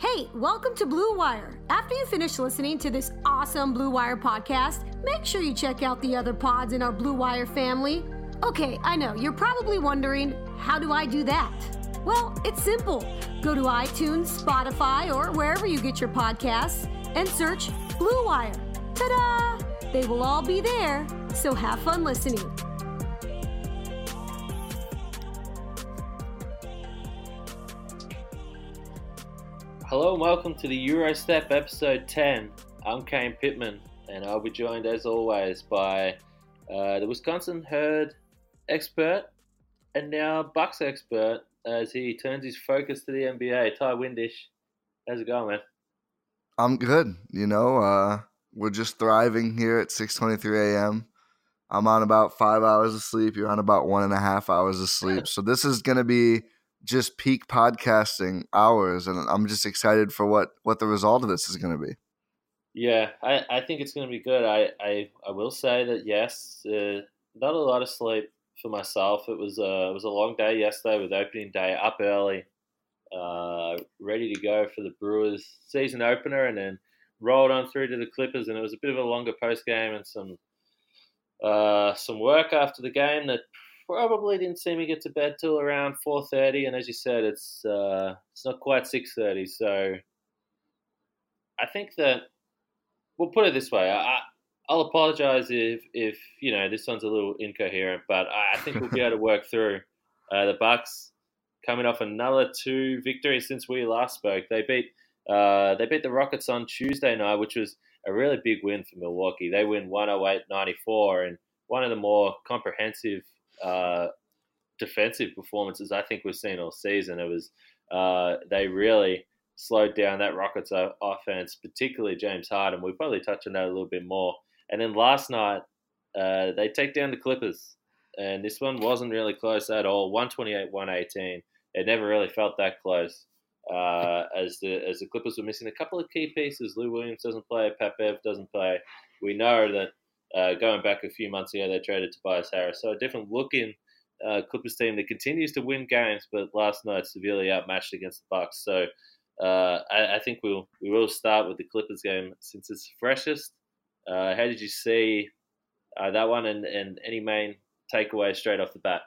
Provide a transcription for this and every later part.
Hey, welcome to Blue Wire. After you finish listening to this awesome Blue Wire podcast, make sure you check out the other pods in our Blue Wire family. Okay, I know, you're probably wondering, how do I do that? Well, it's simple. Go to iTunes, Spotify, or wherever you get your podcasts and search Blue Wire. Ta da! They will all be there, so have fun listening. Hello and welcome to the Gyro Step episode 10. I'm Kane Pitman and I'll be joined as always by uh, the Wisconsin herd expert and now Bucks expert as he turns his focus to the NBA. Ti Windisch, how's it going, man? I'm good. You know, uh, we're just thriving here at 6:23 a.m. I'm on about five hours of sleep. You're on about one and a half hours of sleep. So this is going to be just peak podcasting hours, and I'm just excited for what what the result of this is going to be. Yeah, I, I think it's going to be good. I, I, I will say that yes, uh, not a lot of sleep for myself. It was a, it was a long day yesterday with opening day up early, uh, ready to go for the Brewers season opener, and then rolled on through to the Clippers. And it was a bit of a longer post game and some uh, some work after the game that probably didn't see me get to bed till around four thirty. And as you said, it's uh, it's not quite six thirty. So I think that we'll put it this way. I, I'll apologize if if you know this one's a little incoherent, but I think we'll be able to work through. Uh, the Bucks coming off another two victories since we last spoke. They beat uh, they beat the Rockets on Tuesday night, which was a really big win for Milwaukee. They win 108-94 and one of the more comprehensive uh, defensive performances I think we've seen all season. It was uh, they really slowed down that Rockets offense, particularly James Harden. We'll probably touch on that a little bit more. And then last night, uh, they take down the Clippers. And this one wasn't really close at all 128 118. It never really felt that close. Uh, as the as the Clippers were missing a couple of key pieces. Lou Williams doesn't play, Pat Bev doesn't play. We know that uh, going back a few months ago, they traded Tobias Harris. So a different looking uh, Clippers team that continues to win games, but last night severely outmatched against the Bucks. So uh, I, I, think we'll we will start with the Clippers game since it's freshest. Uh, how did you see uh, that one, and, and any main takeaways straight off the bat?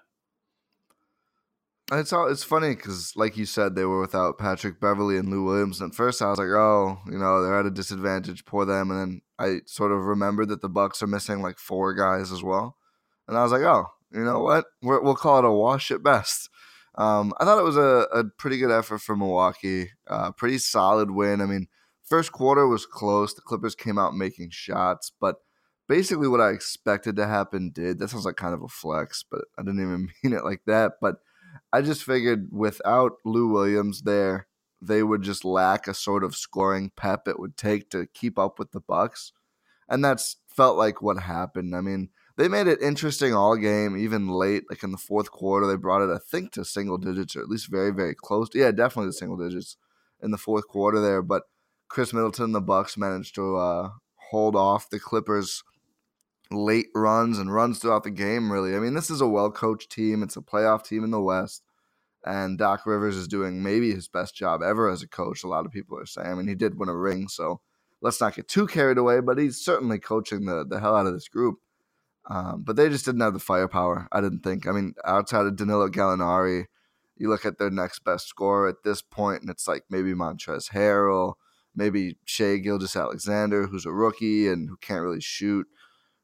It's all it's funny because, like you said, they were without Patrick Beverley and Lou Williams. And at first, I was like, "Oh, you know, they're at a disadvantage. Poor them." And then I sort of remembered that the Bucks are missing like four guys as well, and I was like, "Oh, you know what? we will call it a wash at best." Um, I thought it was a, a pretty good effort for Milwaukee. Uh, pretty solid win. I mean, first quarter was close. The Clippers came out making shots, but basically what I expected to happen did. That sounds like kind of a flex, but I didn't even mean it like that. But I just figured without Lou Williams there, they would just lack a sort of scoring pep it would take to keep up with the Bucks. And that's felt like what happened. I mean, they made it interesting all game, even late, like in the fourth quarter. They brought it, I think, to single digits or at least very, very close. Yeah, definitely the single digits in the fourth quarter there. But Khris Middleton, the Bucks managed to uh, hold off the Clippers' late runs and runs throughout the game. Really, I mean, this is a well-coached team. It's a playoff team in the West, and Doc Rivers is doing maybe his best job ever as a coach. A lot of people are saying. I mean, he did win a ring, so let's not get too carried away. But he's certainly coaching the the hell out of this group. Um, but they just didn't have the firepower. I didn't think. I mean, outside of Danilo Gallinari, you look at their next best scorer at this point, and it's like maybe Montrezl Harrell maybe Shai Gilgeous-Alexander, who's a rookie and who can't really shoot.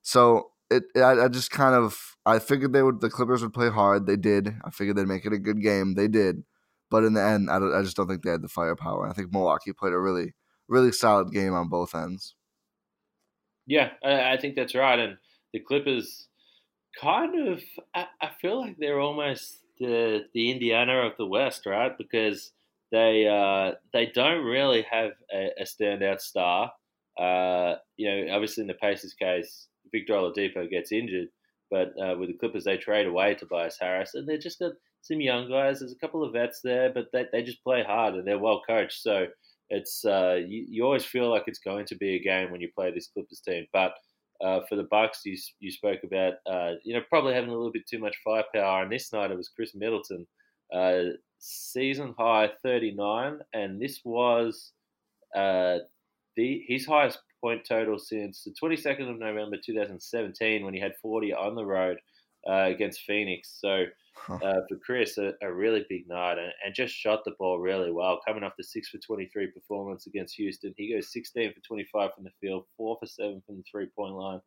So it, I, I, just kind of I figured they would the Clippers would play hard. They did. I figured they'd make it a good game. They did, but in the end, I, I just don't think they had the firepower. I think Milwaukee played a really really solid game on both ends. Yeah, I, I think that's right. And the Clippers kind of I, I feel like they're almost the the Indiana of the West, right? Because they uh, they don't really have a, a standout star. Uh, you know, obviously in the Pacers case, Victor Oladipo gets injured, but uh, with the Clippers, they trade away Tobias Harris, and they've just got some young guys. There's a couple of vets there, but they, they just play hard and they're well coached. So it's uh, you, you always feel like it's going to be a game when you play this Clippers team. But uh, for the Bucks, you you spoke about uh, you know probably having a little bit too much firepower. And this night it was Khris Middleton uh, season high 39, and this was uh, the his highest point total since the 22nd of November 2017 when he had 40 on the road uh, against Phoenix. So uh, for Khris, a, a, really big night and, and, just shot the ball really well. Coming off the 6 for 23 performance against Houston, he goes 16 for 25 from the field, 4 for 7 from the three point line.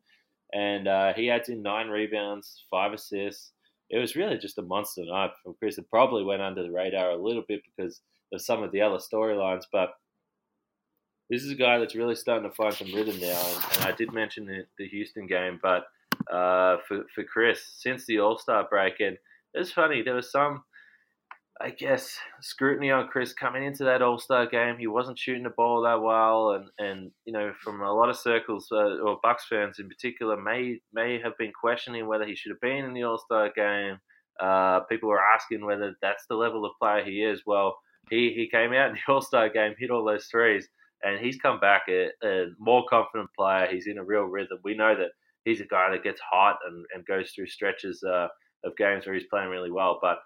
And uh, he adds in nine rebounds, five assists it was really just a monster night from Khris. It probably went under the radar a little bit because of some of the other storylines, but this is a guy that's really starting to find some rhythm now. And, and I did mention the, the Houston game, but uh, for for Khris since the All Star break, and it's funny there was some I guess, scrutiny on Khris coming into that All Star game. He wasn't shooting the ball that well, and, and you know, from a lot of circles uh, or Bucks fans in particular, may may have been questioning whether he should have been in the All Star game. Uh, people were asking whether that's the level of player he is. Well, he, he came out in the All Star game, hit all those threes, and he's come back a, a, more confident player. He's in a real rhythm. We know that he's a guy that gets hot and, and goes through stretches uh, of games where he's playing really well, but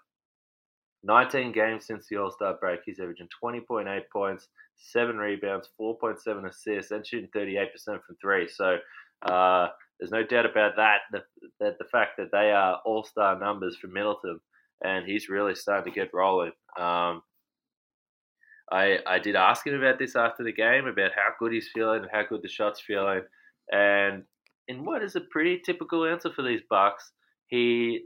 19 games since the All Star break, he's averaging 20.8 points, seven rebounds, 4.7 assists, and shooting 38% from three. So uh, there's no doubt about that. The, that the fact that they are All Star numbers for Middleton, and he's really starting to get rolling. Um, I I did ask him about this after the game about how good he's feeling and how good the shots feeling, and in what is a pretty typical answer for these Bucks, he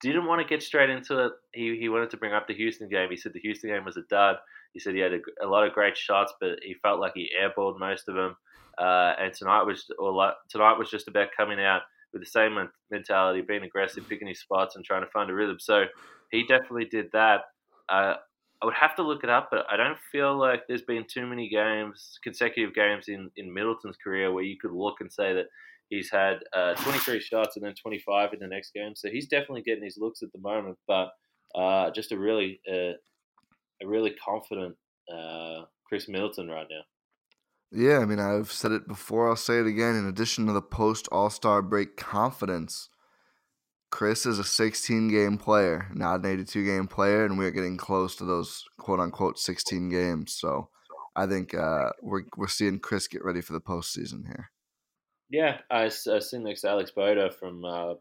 didn't want to get straight into it. He, he wanted to bring up the Houston game. He said the Houston game was a dud. He said he had a, a lot of great shots, but he felt like he airballed most of them. Uh, and tonight was or tonight was just about coming out with the same mentality, being aggressive, picking his spots, and trying to find a rhythm. So he definitely did that. Uh, I would have to look it up, but I don't feel like there's been too many games, consecutive games in, in Middleton's career where you could look and say that He's had uh, 23 shots and then 25 in the next game, so he's definitely getting his looks at the moment. But uh, just a really, uh, a really confident uh, Khris Middleton right now. Yeah, I mean, I've said it before. I'll say it again. In addition to the post All Star break confidence, Khris is a 16 game player, not an 82 game player, and we're getting close to those quote unquote 16 games. So I think uh, we're we're seeing Khris get ready for the postseason here. Yeah, I, I seen next to Alex Boeder from, uh,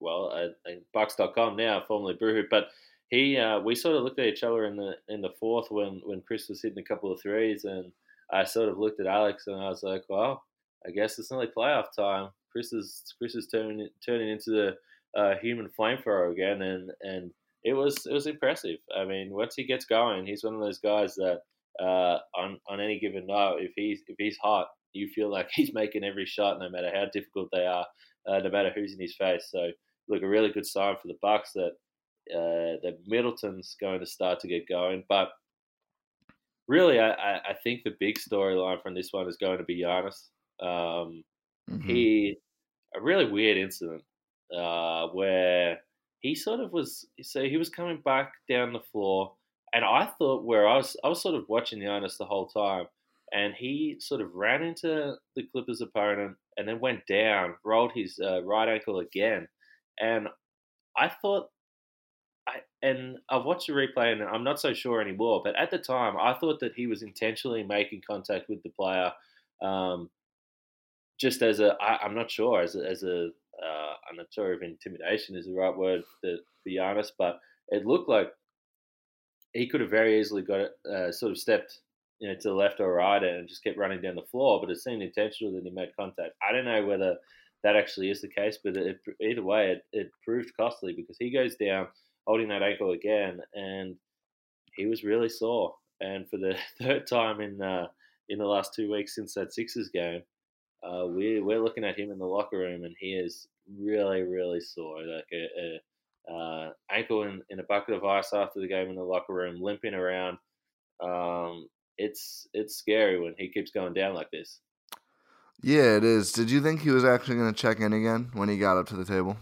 well, uh, Bucks.com now, formerly Brew Hoop, but he, uh, we sort of looked at each other in the in the fourth when when Khris was hitting a couple of threes, and I sort of looked at Alex and I was like, well, I guess it's only playoff time. Khris is Khris is turning turning into the uh, human flamethrower again, and and it was it was impressive. I mean, once he gets going, he's one of those guys that uh, on on any given night, if he's if he's hot, you feel like he's making every shot, no matter how difficult they are, uh, no matter who's in his face. So, look, a really good sign for the Bucks that uh, that Middleton's going to start to get going. But really, I, I think the big storyline from this one is going to be Giannis. Um, mm-hmm. He a really weird incident uh, where he sort of was. So he was coming back down the floor, and I thought where I was, I was sort of watching Giannis the whole time, and he sort of ran into the Clippers opponent and then went down, rolled his uh, right ankle again, and I thought I, and I've watched the replay and I'm not so sure anymore. But at the time, I thought that he was intentionally making contact with the player, um, just as a I, I'm not sure as a, as a uh, I'm not sure if intimidation is the right word to be honest, but it looked like he could have very easily got it, uh, sort of stepped you know to the left or right and just kept running down the floor. But it seemed intentional that he made contact. I don't know whether that actually is the case, but it, either way, it, it proved costly because he goes down holding that ankle again, and he was really sore. And for the third time in uh, in the last two weeks since that Sixers game, uh, we we're looking at him in the locker room, and he is really really sore, like a, a uh, ankle in, in a bucket of ice after the game in the locker room, limping around. Um, it's it's scary when he keeps going down like this. Yeah, it is. Did you think he was actually going to check in again when he got up to the table?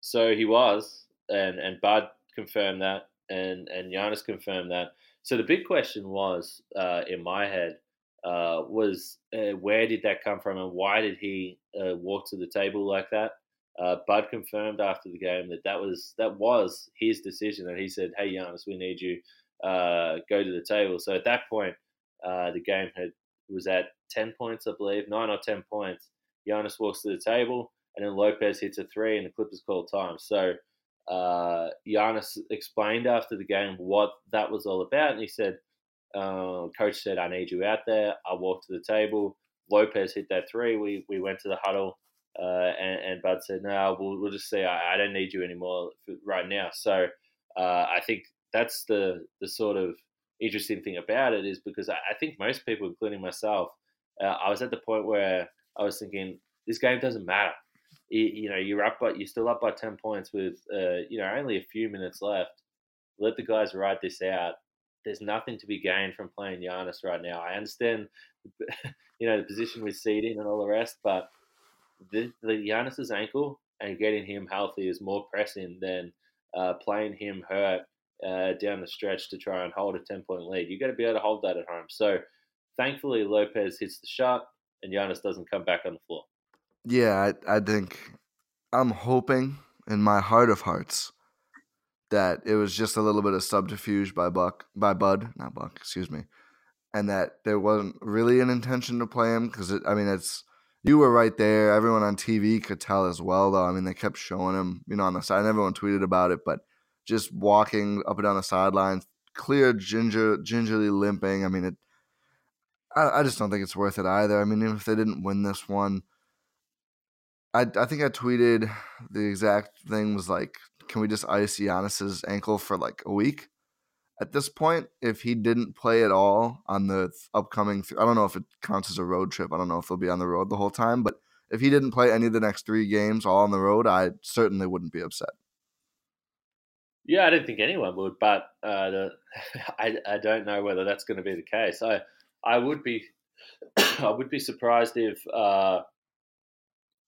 So he was and and Bud confirmed that, and and Giannis confirmed that. So the big question was uh, in my head uh, was uh, where did that come from, and why did he uh, walk to the table like that? Uh, Bud confirmed after the game that that was that was his decision, and he said, "Hey Giannis, we need you uh, go to the table." So at that point, the game had was at ten points, I believe, nine or ten points. Giannis walks to the table, and then Lopez hits a three, and the Clippers call time. So uh, Giannis explained after the game what that was all about, and he said, uh, "Coach said I need you out there." I walked to the table. Lopez hit that three. We we went to the huddle, uh, and, and, Bud said, "No, we'll, we'll just see. I, I, don't need you anymore right now." So uh, I think that's the the sort of interesting thing about it is because I, I think most people, including myself, uh, I was at the point where I was thinking this game doesn't matter you know you're up, but you're still up by ten points with uh, you know only a few minutes left. Let the guys ride this out. There's nothing to be gained from playing Giannis right now. I understand, you know, the position with seeding and all the rest, but the, the Giannis's ankle and getting him healthy is more pressing than uh, playing him hurt uh, down the stretch to try and hold a 10 point lead. You've got to be able to hold that at home. So thankfully, Lopez hits the shot and Giannis doesn't come back on the floor. Yeah, I, I think I'm hoping in my heart of hearts that it was just a little bit of subterfuge by Buck, by Bud, not Buck, excuse me, and that there wasn't really an intention to play him because I mean it's you were right there. Everyone on TV could tell as well, though. I mean they kept showing him, you know, on the side. And everyone tweeted about it, but just walking up and down the sidelines, clear ginger, gingerly limping. I mean it. I, I just don't think it's worth it either. I mean, even if they didn't win this one I I think I tweeted the exact thing was like, can we just ice Giannis's ankle for like a week? At this point, if he didn't play at all on the upcoming, th- I don't know if it counts as a road trip. I don't know if he'll be on the road the whole time, but if he didn't play any of the next three games all on the road, I certainly wouldn't be upset. Yeah, I don't think anyone would, but uh, the, I I don't know whether that's going to be the case. I I would be I would be surprised if uh,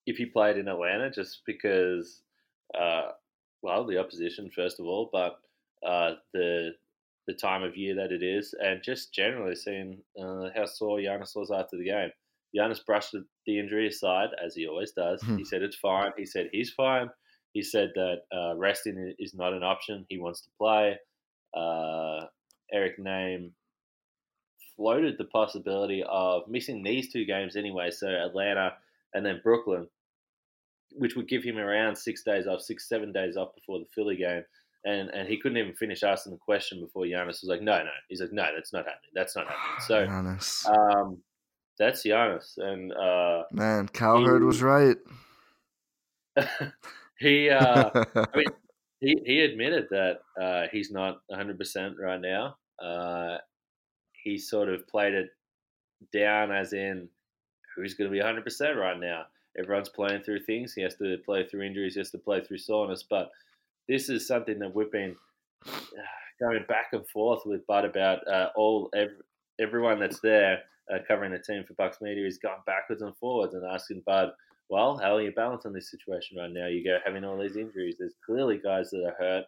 if he played in Atlanta, just because, uh, well, the opposition first of all, but uh, the the time of year that it is, and just generally seeing uh, how sore Giannis was after the game. Giannis brushed the injury aside, as he always does. Hmm. He said it's fine. He said he's fine. He said that uh, resting is not an option. He wants to play. Uh, Eric Nehm floated the possibility of missing these two games anyway, so Atlanta and then Brooklyn which would give him around six days off, six seven days off before the Philly game. And and he couldn't even finish asking the question before Giannis was like, no, no. He's like, no, that's not happening. That's not happening. So, um, that's Giannis. And uh, man, Cowherd was right. he, uh, I mean, he he admitted that uh, he's not 100 percent right now. Uh, he sort of played it down as in who's going to be 100% right now. Everyone's playing through things. He has to play through injuries. He has to play through soreness. But this is something that we've been going back and forth with Bud about. Uh, all every, everyone that's there uh, covering the team for Bucks Media is going backwards and forwards and asking Bud, well, how are you balancing this situation right now? You go having all these injuries. There's clearly guys that are hurt.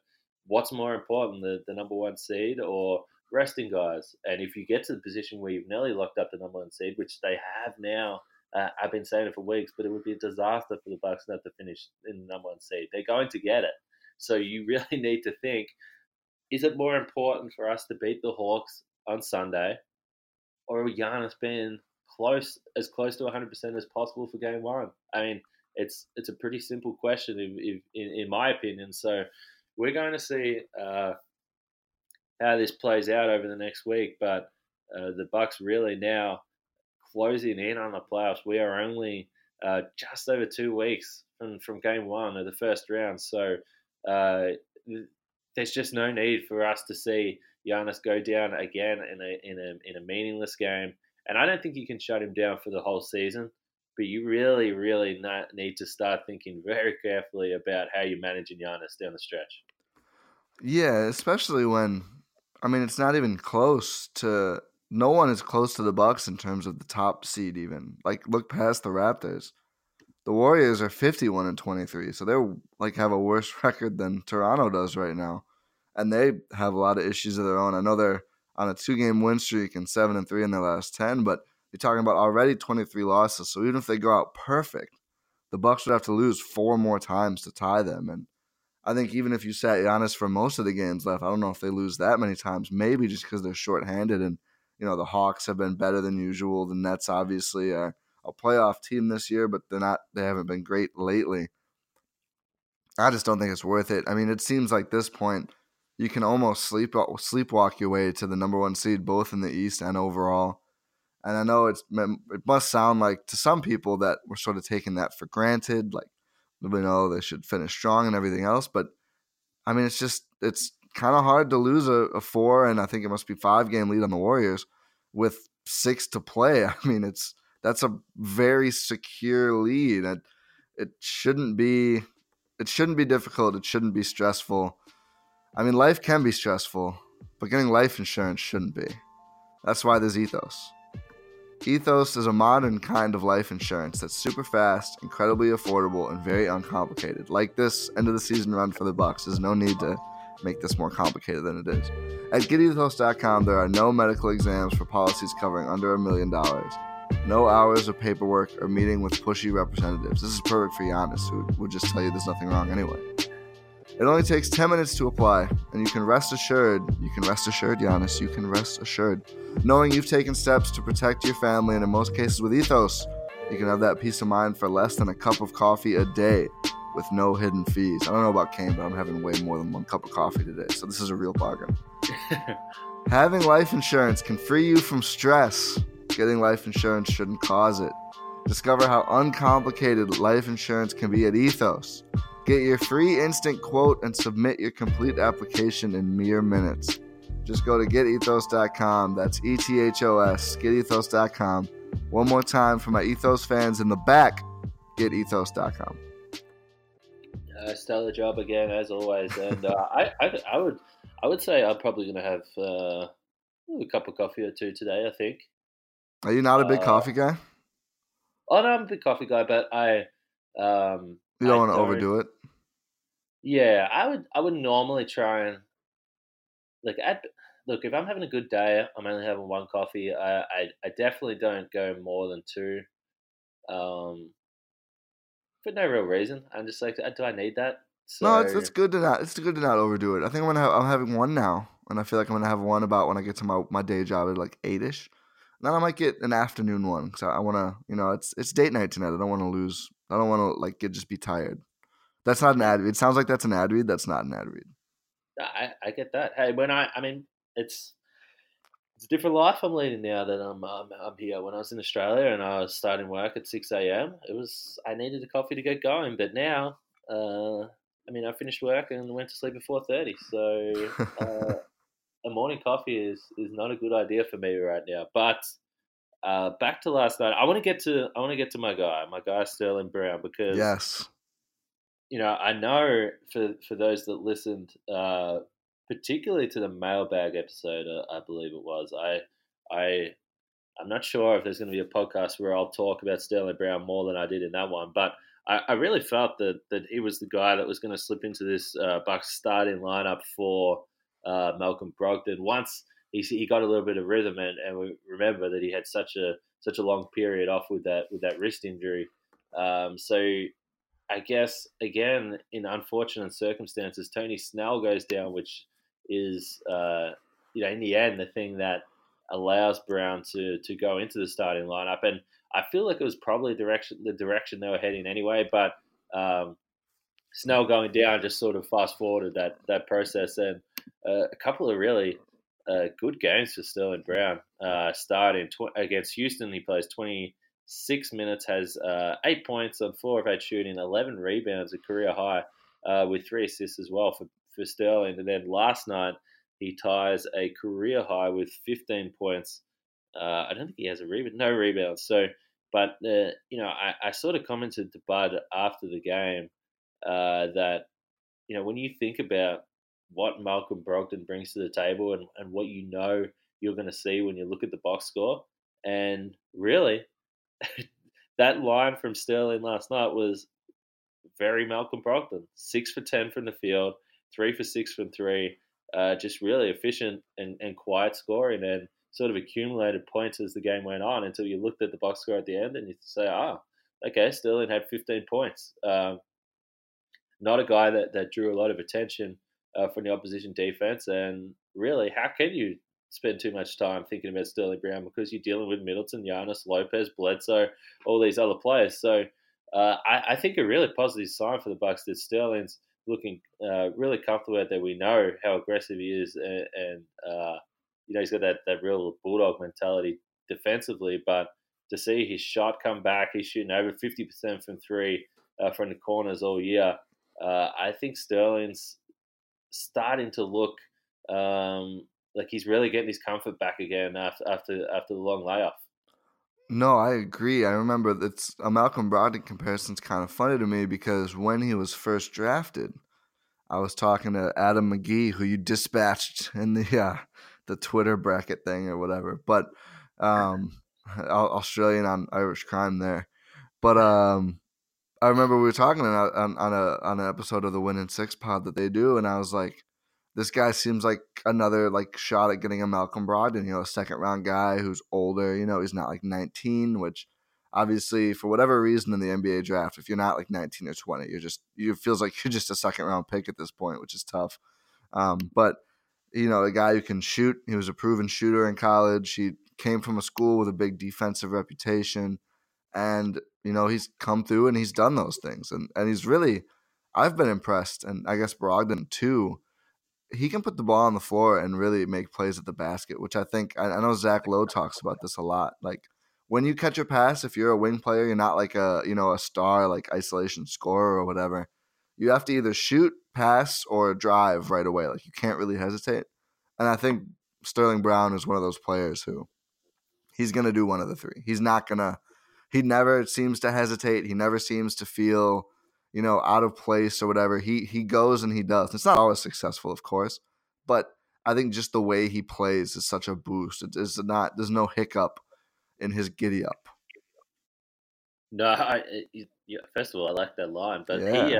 What's more important, the, the number one seed or resting guys? And if you get to the position where you've nearly locked up the number one seed, which they have now, uh, I've been saying it for weeks, but it would be a disaster for the Bucks not to finish in the number one seed. They're going to get it. So you really need to think: Is it more important for us to beat the Hawks on Sunday, or are Giannis being close, as close to 100% as possible for Game One? I mean, it's it's a pretty simple question, in, in my opinion. So we're going to see uh, how this plays out over the next week, but uh, the Bucks really now closing in on the playoffs. We are only uh, just over two weeks from, from game one of the first round. So uh, there's just no need for us to see Giannis go down again in a, in a, in a meaningless game. And I don't think you can shut him down for the whole season. But you really, really need to start thinking very carefully about how you're managing Giannis down the stretch. Yeah, especially when, I mean, it's not even close to no one is close to the Bucks in terms of the top seed. Even like look past the Raptors. The Warriors are fifty-one and twenty-three, so they're like have a worse record than Toronto does right now, and they have a lot of issues of their own. I know they're on a two-game win streak and seven and three in their last ten, but you're talking about already twenty-three losses. So even if they go out perfect, the Bucks would have to lose four more times to tie them, and I think even if you sat Giannis for most of the games left, I don't know if they lose that many times. Maybe just because they're shorthanded and you know the Hawks have been better than usual. The Nets obviously are a playoff team this year, but they're not. They haven't been great lately. I just don't think it's worth it. I mean, it seems like this point you can almost sleep uh, sleepwalk your way to the number one seed, both in the East and overall. And I know it's it must sound like to some people that we're sort of taking that for granted, like we know they should finish strong and everything else. But I mean, it's just it's kind of hard to lose a, a, four and I think it must be five game lead on the Warriors with six to play. I mean, it's that's a very secure lead. It, it shouldn't be it shouldn't be difficult. It shouldn't be stressful. I mean, life can be stressful, but getting life insurance shouldn't be. That's why there's Ethos. Ethos is a modern kind of life insurance that's super fast, incredibly affordable, and very uncomplicated. Like this end of the season run for the Bucks, there's no need to make this more complicated than it is. At GetEthos.com, there are no medical exams for policies covering under a million dollars. No hours of paperwork or meeting with pushy representatives. This is perfect for Giannis, who would just tell you there's nothing wrong anyway. It only takes 10 minutes to apply, and you can rest assured, you can rest assured, Giannis, you can rest assured, knowing you've taken steps to protect your family, and in most cases with Ethos, you can have that peace of mind for less than a cup of coffee a day with no hidden fees. I don't know about Kane, but I'm having way more than one cup of coffee today, so this is a real bargain. Having life insurance can free you from stress. Getting life insurance shouldn't cause it. Discover how uncomplicated life insurance can be at Ethos. Get your free instant quote and submit your complete application in mere minutes. Just go to getethos.com. That's E T H O S, getethos.com. One more time for my Ethos fans in the back, getethos.com uh, stellar job again as always. And uh, I, I, I would, I would say I'm probably going to have uh, a cup of coffee or two today. I think. Are you not a big coffee guy? Oh no, I'm a big coffee guy, but I. Um, you don't want to overdo it. Yeah, I would. I would normally try and like. At, look, if I'm having a good day, I'm only having one coffee. I, I, I definitely don't go more than two. Um, for no real reason. I'm just like, do I need that? So... No, it's it's good to not it's good to not overdo it. I think I'm gonna have, I'm having one now, and I feel like I'm gonna have one about when I get to my, my day job at like eight ish. Then I might get an afternoon one because I, I want to, you know, it's it's date night tonight. I don't want to lose. I don't want to like get just be tired. That's not an ad read. It sounds like that's an ad read. That's not an ad read. I I get that. Hey, when I I mean it's it's a different life I'm leading now that I'm, um, I'm here. When I was in Australia and I was starting work at 6 a.m., it was I needed a coffee to get going. But now, uh, I mean, I finished work and went to sleep at 4:30. So uh, a morning coffee is is not a good idea for me right now. But uh, back to last night. I want to get to I want to get to my guy, my guy Sterling Brown, because yes, you know I know for for those that listened, uh, particularly to the mailbag episode, uh, I believe it was. I I I'm not sure if there's going to be a podcast where I'll talk about Sterling Brown more than I did in that one, but I, I really felt that that he was the guy that was going to slip into this uh, Bucks starting lineup for uh, Malcolm Brogdon once he, he got a little bit of rhythm, and, and we remember that he had such a such a long period off with that with that wrist injury. Um, so I guess again in unfortunate circumstances, Tony Snell goes down, which is uh, you know in the end the thing that allows Brown to to go into the starting lineup. And I feel like it was probably direction the direction they were heading anyway, but um, Snell going down just sort of fast forwarded that that process. And uh, a couple of really uh, good games for Sterling Brown. Uh, starting tw- against Houston, he plays 26 minutes, has uh, eight points on four of eight shooting, 11 rebounds, a career high, uh, with three assists as well for, for Sterling. And then last night, he ties a career high with 15 points. Uh, I don't think he has a rebound, no rebounds. So, but you know, I, I, sort of commented to Bud after the game that you know when you think about what Malcolm Brogdon brings to the table and, and what you know you're going to see when you look at the box score. And really, that line from Sterling last night was very Malcolm Brogdon. Six for 10 from the field, three for six from three. Uh, just really efficient and, and quiet scoring and sort of accumulated points as the game went on until you looked at the box score at the end and you say, ah, okay, Sterling had 15 points. Um, not a guy that, that drew a lot of attention uh, from the opposition defense. And really, how can you spend too much time thinking about Sterling Brown because you're dealing with Middleton, Giannis, Lopez, Bledsoe, all these other players. So uh, I, I, think a really positive sign for the Bucks that Sterling's looking uh, really comfortable out there. We know how aggressive he is, and, and uh, you know he's got that, that real bulldog mentality defensively. But to see his shot come back, he's shooting over fifty percent from three uh, from the corners all year. Uh, I think Sterling's starting to look um, like he's really getting his comfort back again after after after the long layoff. No, I agree. I remember it's a Malcolm Brogdon comparison's kind of funny to me because when he was first drafted, I was talking to Adam McGee, who you dispatched in the uh, the Twitter bracket thing or whatever, but um, Australian on Irish crime there. But um, I remember we were talking on, on, a on an episode of the Win in Six pod that they do, and I was like, this guy seems like another like shot at getting a Malcolm Brogdon, you know, a second round guy who's older. You know, he's not like 19, which obviously for whatever reason in the NBA draft, if you're not like 19 or 20, you're just you feels like you're just a second round pick at this point, which is tough. Um, but you know, a guy who can shoot. He was a proven shooter in college. He came from a school with a big defensive reputation, and you know, he's come through and he's done those things. And and he's really I've been impressed, and I guess Brogdon too. He can put the ball on the floor and really make plays at the basket, which I think I, I know Zach Lowe talks about this a lot. Like when you catch a pass, if you're a wing player, you're not like a you know a star like isolation scorer or whatever. You have to either shoot, pass, or drive right away. Like you can't really hesitate. And I think Sterling Brown is one of those players who he's gonna do one of the three. He's not gonna he never seems to hesitate. He never seems to feel, you know, out of place or whatever. He he goes and he does. It's not always successful, of course, but I think just the way he plays is such a boost. It is not. There's no hiccup in his giddy up. No, I, yeah, first of all, I like that line, but yeah. he,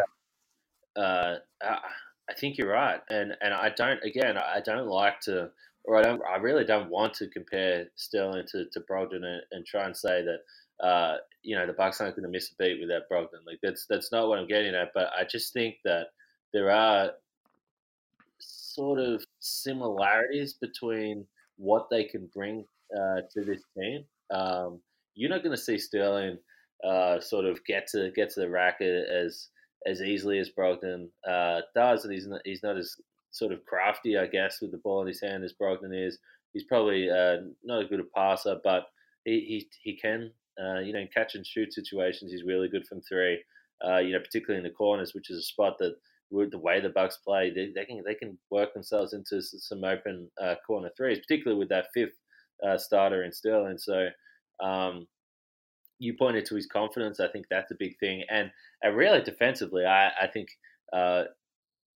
uh, uh, I think you're right, and and I don't. Again, I don't like to, or I don't. I really don't want to compare Sterling to to Brogdon and, and try and say that uh, you know, the Bucks aren't going to miss a beat without Brogdon. Like that's that's not what I'm getting at. But I just think that there are sort of similarities between what they can bring uh, to this team. Um, you're not going to see Sterling uh, sort of get to get to the rack as as easily as Brogdon uh, does, and he's not, he's not as sort of crafty, I guess, with the ball in his hand as Brogdon is. He's probably uh, not as good a passer, but he, he, he can uh, you know, in catch and shoot situations, he's really good from three. Uh, you know, particularly in the corners, which is a spot that the way the Bucks play, they, they can they can work themselves into some open uh, corner threes, particularly with that fifth uh, starter in Sterling. So Um, you pointed to his confidence. I think that's a big thing, and and really defensively, I I think. Uh,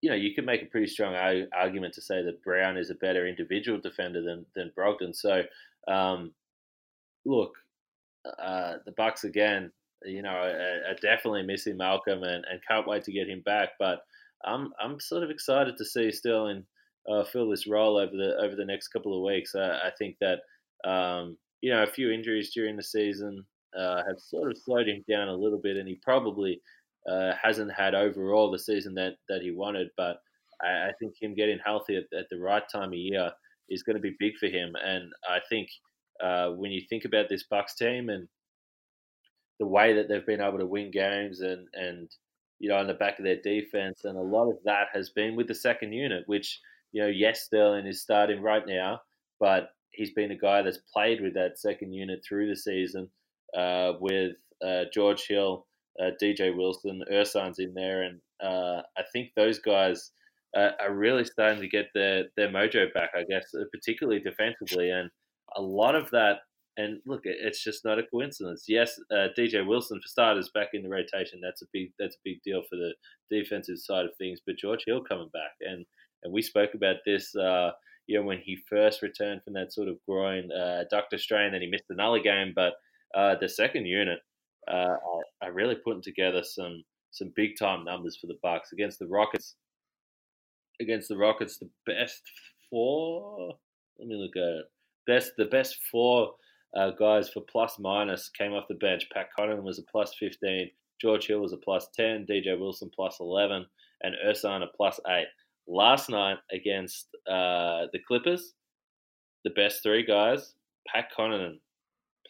you know, you could make a pretty strong argument to say that Brown is a better individual defender than than Brogdon. So, um, look, uh, the Bucks again, you know, are, are, definitely missing Malcolm and, and can't wait to get him back. But I'm I'm sort of excited to see Sterling uh, fill this role over the over the next couple of weeks. I, I think that um, you know a few injuries during the season uh, have sort of slowed him down a little bit, and he probably uh, hasn't had overall the season that that he wanted. But I, I think him getting healthy at, at, the right time of year is going to be big for him, and I think. Uh, when you think about this Bucks team and the way that they've been able to win games and and you know on the back of their defense, and a lot of that has been with the second unit, which you know yes Sterling is starting right now, but he's been a guy that's played with that second unit through the season uh, with uh, George Hill, uh, DJ Wilson, Ersan's in there, and uh, I think those guys are really starting to get their their mojo back. I guess particularly defensively, and a lot of that and look, it's just not a coincidence. Yes, uh, DJ Wilson for starters back in the rotation. That's a big that's a big deal for the defensive side of things. But George Hill coming back, and and we spoke about this. Uh, you know, when he first returned from that sort of groin uh, adductor strain, then he missed another game. But uh, the second unit, uh, I really putting together some some big time numbers for the Bucks against the Rockets. Against the Rockets, the best four. Let me look at it. Best the best four uh, guys for plus minus came off the bench. Pat Connaughton was a plus 15, George Hill was a plus 10, DJ Wilson plus 11, and Ersan a plus 8. Last night against uh, the Clippers, the best three guys, Pat Connaughton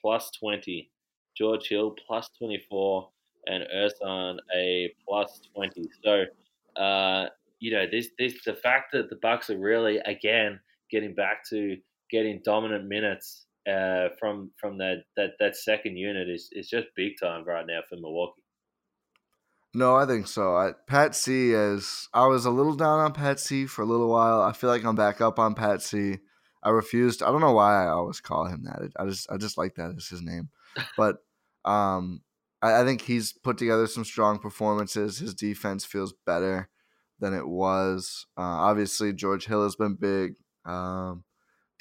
plus 20, George Hill plus 24, and Ersan a plus 20. So, uh, you know, this, this the fact that the Bucks are really again getting back to getting dominant minutes uh, from from that, that that second unit is is just big time right now for Milwaukee. No, I think so. I, Pat C is. I was a little down on Pat C for a little while. I feel like I'm back up on Pat C. I refused. I don't know why I always call him that. I just I just like that as his name. But um, I, I think he's put together some strong performances. His defense feels better than it was. Uh, obviously, George Hill has been big. Um,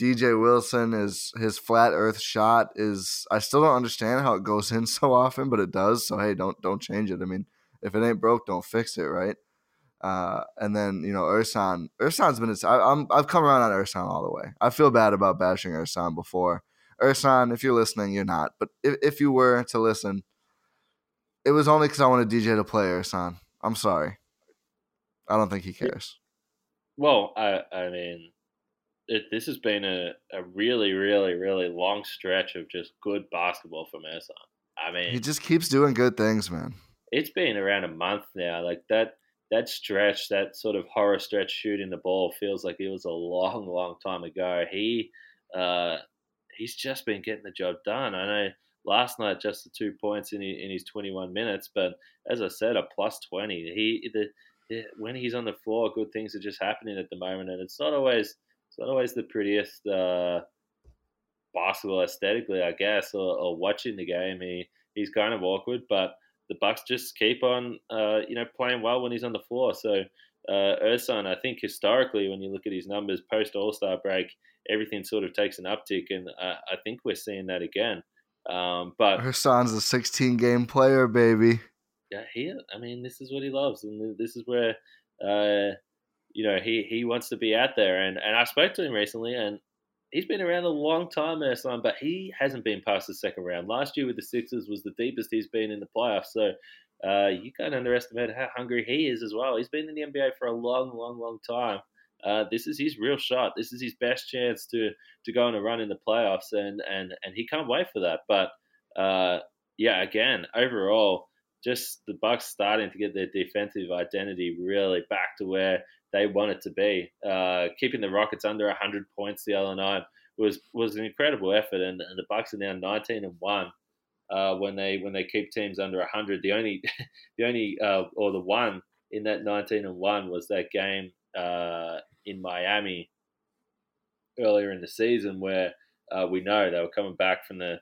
DJ Wilson is his flat earth shot is I still don't understand how it goes in so often, but it does. So hey, don't don't change it. I mean, if it ain't broke, don't fix it, right? Uh, and then you know Ersan, Ersan's been. I, am I've come around on Ersan all the way. I feel bad about bashing Ersan before. Ersan, if you're listening, you're not. But if, if you were to listen, it was only because I wanted DJ to play Ersan. I'm sorry. I don't think he cares. Well, I I mean, it, this has been a, a really, really, really long stretch of just good basketball from Ersan. I mean, he just keeps doing good things, man. It's been around a month now. Like that, that stretch, that sort of horror stretch shooting the ball feels like it was a long, long time ago. He, uh, he's just been getting the job done. I know last night just the two points in in his 21 minutes, but as I said, a plus 20. He the, the when he's on the floor, good things are just happening at the moment, and it's not always it's not always the prettiest uh, basketball aesthetically, I guess, or, or, watching the game. He he's kind of awkward, but the Bucks just keep on, uh, you know, playing well when he's on the floor. So uh, Ersan, I think historically, when you look at his numbers post All Star break, everything sort of takes an uptick, and uh, I think we're seeing that again. Um, but Ersan's a 16 game player, baby. Yeah, he. I mean, this is what he loves, and this is where uh, you know, he, he wants to be out there. And, and I spoke to him recently, and he's been around a long time, Ersan, but he hasn't been past the second round. Last year with the Sixers was the deepest he's been in the playoffs. So uh, you can't underestimate how hungry he is as well. He's been in the NBA for a long, long, long time. Uh, this is his real shot. This is his best chance to to go on a run in the playoffs, and and and he can't wait for that. But uh, yeah, again, overall, just the Bucks starting to get their defensive identity really back to where they want it to be. Uh, keeping the Rockets under 100 points the other night was was an incredible effort, and, and the Bucks are now 19 and one. Uh, when they when they keep teams under 100, the only the only uh, or the one in that 19 and one was that game uh, in Miami earlier in the season where uh, we know they were coming back from the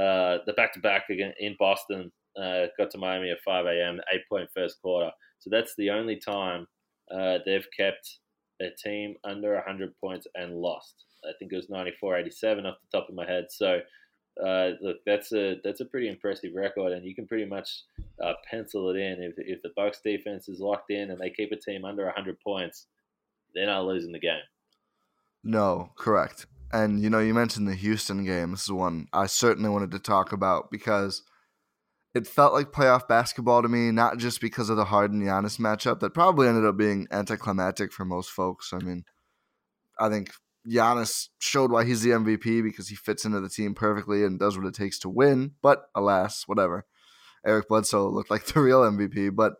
uh, the back to back in Boston. Got to Miami at 5 a.m. Eight point first quarter. So that's the only time uh, they've kept a team under 100 points and lost. I think it was 94-87 off the top of my head. So uh, look, that's a that's a pretty impressive record, and you can pretty much uh, pencil it in. If if the Bucks defense is locked in and they keep a team under 100 points, they're not losing the game. No, correct. And you know, you mentioned the Houston game. This is one I certainly wanted to talk about because it felt like playoff basketball to me, not just because of the Harden Giannis matchup that probably ended up being anticlimactic for most folks. I mean, I think Giannis showed why he's the MVP because he fits into the team perfectly and does what it takes to win. But alas, whatever. Eric Bledsoe looked like the real MVP. But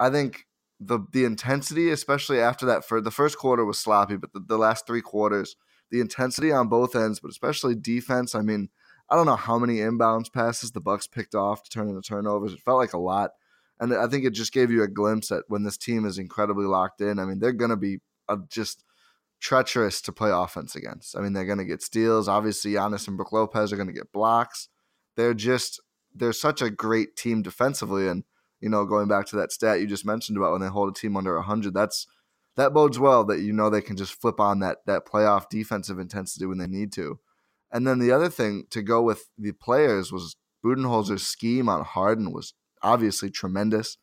I think the the intensity, especially after that, for the first quarter was sloppy, but the, the last three quarters, the intensity on both ends, but especially defense. I mean, I don't know how many inbounds passes the Bucks picked off to turn into turnovers. It felt like a lot, and I think it just gave you a glimpse at when this team is incredibly locked in. I mean, they're going to be a, just treacherous to play offense against. I mean, they're going to get steals. Obviously, Giannis and Brook Lopez are going to get blocks. They're just they're such a great team defensively, and you know, going back to that stat you just mentioned about when they hold a team under hundred, that's that bodes well that you know they can just flip on that that playoff defensive intensity when they need to. And then the other thing to go with the players was Budenholzer's scheme on Harden was obviously tremendous,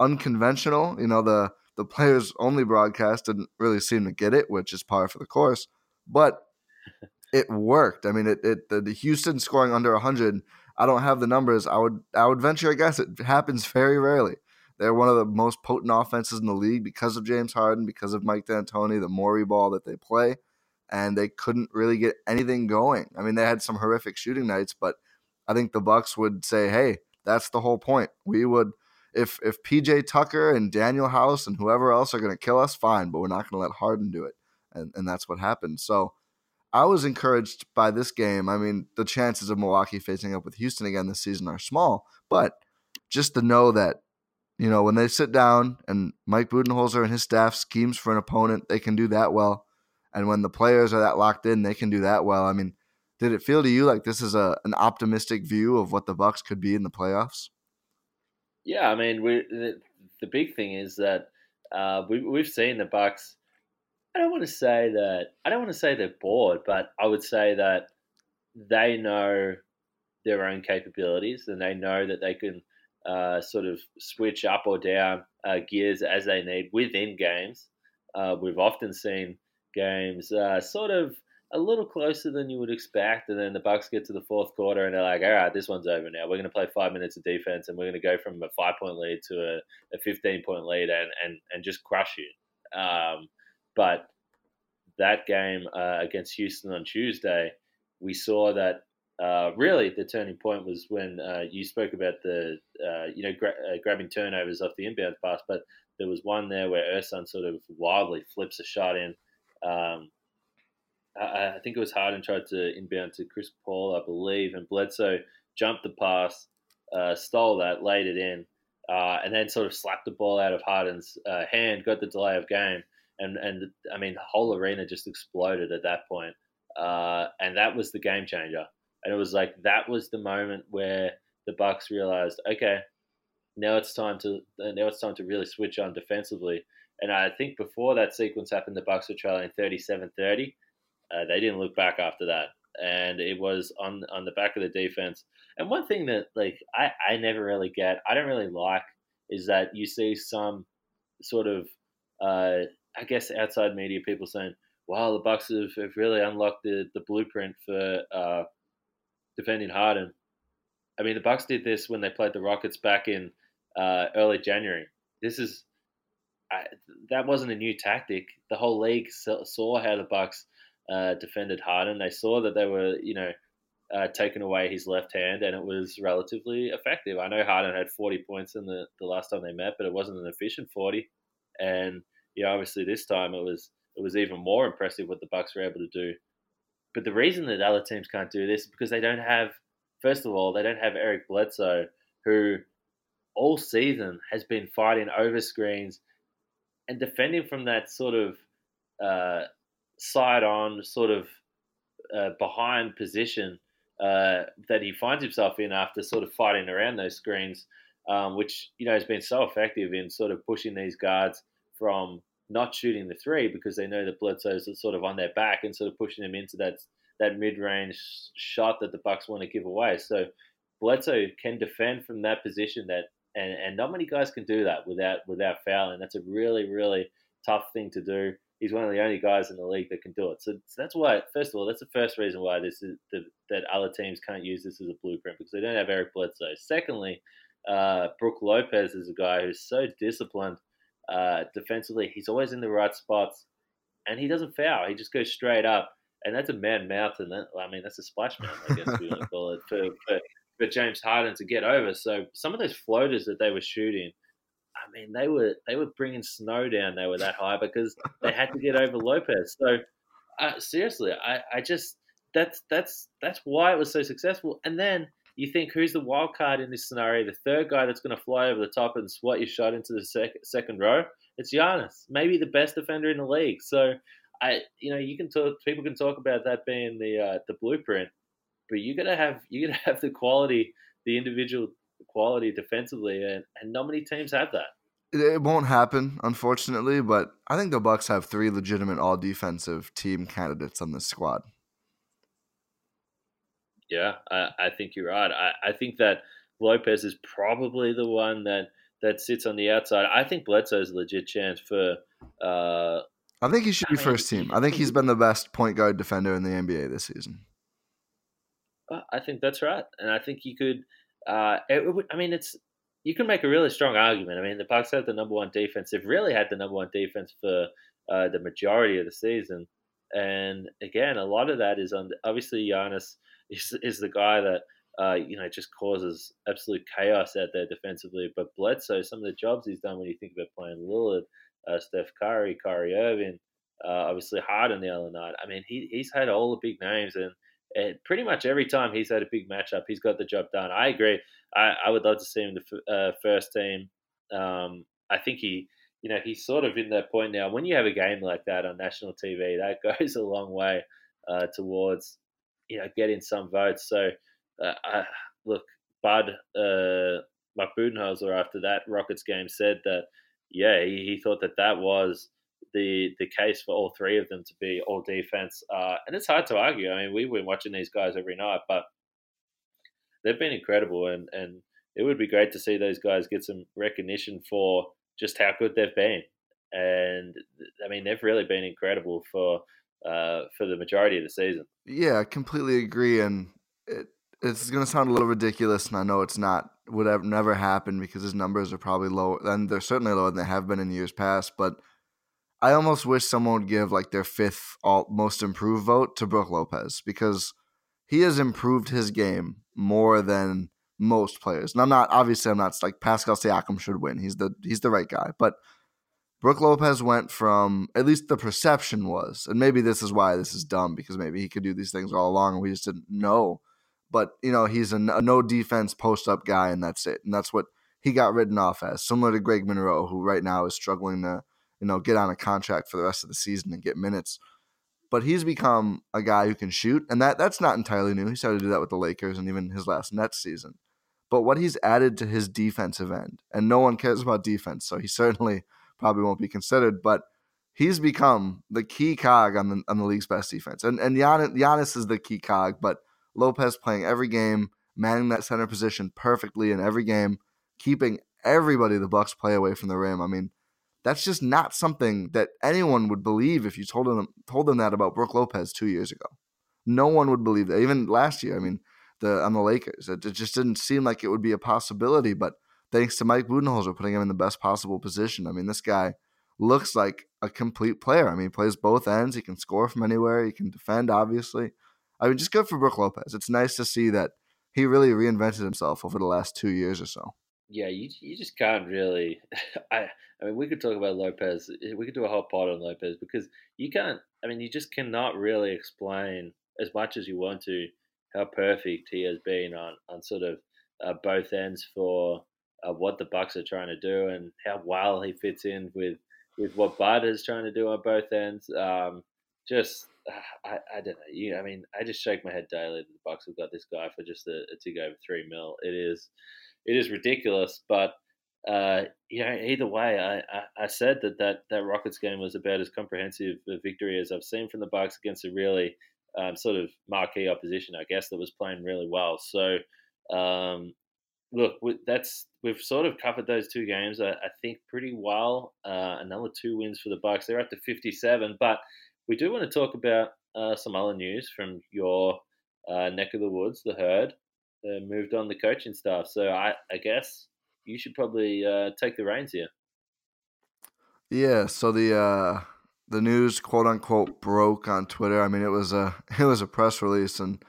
unconventional. You know the the players only broadcast didn't really seem to get it, which is par for the course. But it worked. I mean, it, it the, the Houston scoring under 100. I don't have the numbers. I would I would venture a guess it happens very rarely. They're one of the most potent offenses in the league because of James Harden, because of Mike D'Antoni, the Morey ball that they play, and they couldn't really get anything going. I mean, they had some horrific shooting nights, but I think the Bucks would say, "Hey, that's the whole point. We would if if PJ Tucker and Danuel House and whoever else are going to kill us, fine, but we're not going to let Harden do it, and and that's what happened. So I was encouraged by this game. I mean, the chances of Milwaukee facing up with Houston again this season are small, but just to know that you know when they sit down and Mike Budenholzer and his staff schemes for an opponent, they can do that well, and when the players are that locked in, they can do that well. I mean. Did it feel to you like this is a an optimistic view of what the Bucks could be in the playoffs? Yeah, I mean, we the, the big thing is that uh, we we've seen the Bucks. I don't want to say that I don't want to say they're bored, but I would say that they know their own capabilities and they know that they can uh, sort of switch up or down uh, gears as they need within games. Uh, we've often seen games uh, sort of a little closer than you would expect. And then the Bucks get to the fourth quarter and they're like, all right, this one's over now. We're going to play five minutes of defense and we're going to go from a five point lead to a, a 15 point lead and, and, and just crush you. Um, but that game uh, against Houston on Tuesday, we saw that uh, really the turning point was when uh, you spoke about the, uh, you know, gra- uh, grabbing turnovers off the inbound pass, but there was one there where Ersan sort of wildly flips a shot in. Um, I, I think it was Harden tried to inbound to Chris Paul, I believe, and Bledsoe jumped the pass, uh, stole that, laid it in, uh, and then sort of slapped the ball out of Harden's uh, hand, got the delay of game, and and I mean the whole arena just exploded at that point, uh, and that was the game changer. And it was like that was the moment where the Bucks realized, okay, now it's time to now it's time to really switch on defensively. And I think before that sequence happened, the Bucks were trailing 37-30 uh, they didn't look back after that, and it was on on the back of the defense. And one thing that like I I never really get, I don't really like, is that you see some sort of uh, I guess outside media people saying, "Wow, the Bucks have, have really unlocked the the blueprint for uh, defending Harden." I mean, the Bucks did this when they played the Rockets back in uh, early January. This is I, that wasn't a new tactic. The whole league saw how the Bucks uh, defended Harden. They saw that they were, you know, uh, taken away his left hand, and it was relatively effective. I know Harden had 40 points in the, the last time they met, but it wasn't an efficient 40. And yeah, obviously this time it was it was even more impressive what the Bucks were able to do. But the reason that other teams can't do this is because they don't have, first of all, they don't have Eric Bledsoe, who all season has been fighting over screens and defending from that sort of uh, side on sort of uh, behind position uh, that he finds himself in after sort of fighting around those screens, um, which you know has been so effective in sort of pushing these guards from not shooting the three because they know that Bledsoe's sort of on their back and sort of pushing them into that that mid range shot that the Bucks want to give away. So Bledsoe can defend from that position that and, and not many guys can do that without without fouling. That's a really really tough thing to do. He's one of the only guys in the league that can do it. So, so that's why, first of all, that's the first reason why this is the, that other teams can't use this as a blueprint because they don't have Eric Bledsoe. Secondly, uh, Brook Lopez is a guy who's so disciplined uh, defensively. He's always in the right spots, and he doesn't foul. He just goes straight up, and that's a man mouth, and that, I mean that's a splash man, I guess we want to call it for, for for James Harden to get over. So some of those floaters that they were shooting I mean, they were they were bringing snow down. They were that high because they had to get over Lopez. So uh, seriously, I, I just that's that's that's why it was so successful. And then you think who's the wild card in this scenario? The third guy that's going to fly over the top and swat your shot into the sec- second row. It's Giannis, maybe the best defender in the league. So I, you know, you can talk. People can talk about that being the uh, the blueprint, but you got to have you got to have the quality, the individual quality defensively, and, and not many teams have that. It won't happen, unfortunately, but I think the Bucks have three legitimate all defensive team candidates on this squad. Yeah, I, I think you're right. I, I think that Lopez is probably the one that, that sits on the outside. I think Bledsoe's a legit chance for. Uh, I think he should be first team. I think he's been the best point guard defender in the NBA this season. I think that's right, and I think you could uh, it, I mean, it's you can make a really strong argument. I mean, the Bucks have the number one defense. They've really had the number one defense for uh, the majority of the season. And again, a lot of that is on obviously Giannis is, is the guy that uh, you know just causes absolute chaos out there defensively. But Bledsoe, some of the jobs he's done when you think about playing Lillard, uh, Steph Curry, Kyrie Irving, uh, obviously Harden the other night. I mean, he he's had all the big names and and pretty much every time he's had a big matchup, he's got the job done. I agree. I, I would love to see him in the uh, first team. Um, I think he, you know, he's sort of in that point now. When you have a game like that on national TV, that goes a long way uh, towards, you know, getting some votes. So, uh, I, look, Bud, uh, Budenholzer after that Rockets game said that, yeah, he, he thought that that was the the case for all three of them to be all defense. Uh, and it's hard to argue. I mean, we've been watching these guys every night, but they've been incredible, and and it would be great to see those guys get some recognition for just how good they've been. And I mean, they've really been incredible for uh, for the majority of the season. Yeah, I completely agree, and it, it's going to sound a little ridiculous, and I know it's not would have never happened because his numbers are probably lower, and they're certainly lower than they have been in years past, but I almost wish someone would give like their fifth all, most improved vote to Brook Lopez because he has improved his game more than most players. And I'm not obviously I'm not like Pascal Siakam should win. He's the he's the right guy, but Brook Lopez went from at least the perception was, and maybe this is why this is dumb because maybe he could do these things all along and we just didn't know. But you know he's a, a no defense post up guy and that's it, and that's what he got written off as, similar to Greg Monroe, who right now is struggling to you know, get on a contract for the rest of the season and get minutes. But he's become a guy who can shoot, and that that's not entirely new. He started to do that with the Lakers and even his last Nets season. But what he's added to his defensive end, and no one cares about defense, so he certainly probably won't be considered. But he's become the key cog on the on the league's best defense. And and Giannis, Giannis is the key cog, but Lopez playing every game, manning that center position perfectly in every game, keeping everybody the Bucks play away from the rim. I mean, that's just not something that anyone would believe if you told them told them that about Brook Lopez two years ago. No one would believe that. Even last year, I mean, the on the Lakers, it, it just didn't seem like it would be a possibility. But thanks to Mike Budenholzer putting him in the best possible position, I mean, this guy looks like a complete player. I mean, he plays both ends. He can score from anywhere. He can defend, obviously. I mean, just good for Brook Lopez. It's nice to see that he really reinvented himself over the last two years or so yeah, you you just can't really. I I mean, we could talk about Lopez. Eh, we could do a whole pod on Lopez because you can't. I mean, you just cannot really explain as much as you want to how perfect he has been on on sort of uh, both ends for uh, what the Bucks are trying to do and how well he fits in with with what Bud is trying to do on both ends. Um, just I, I don't know. You, I mean, I just shake my head daily that the Bucks have got this guy for just a, a tick over three mil. It is, it is ridiculous. But uh, you know, either way, I, I, I, said that, that that Rockets game was about as comprehensive a victory as I've seen from the Bucks against a really um, sort of marquee opposition, I guess, that was playing really well. So, um, look, that's we've sort of covered those two games, I, I think, pretty well. Uh, another two wins for the Bucks. They're up to fifty-seven, but we do want to talk about uh, some other news from your uh, neck of the woods, the herd. Uh, moved on the coaching staff, so I, I guess you should probably uh, take the reins here. Yeah. So the uh, the news, quote unquote, broke on Twitter. I mean, it was a it was a press release, and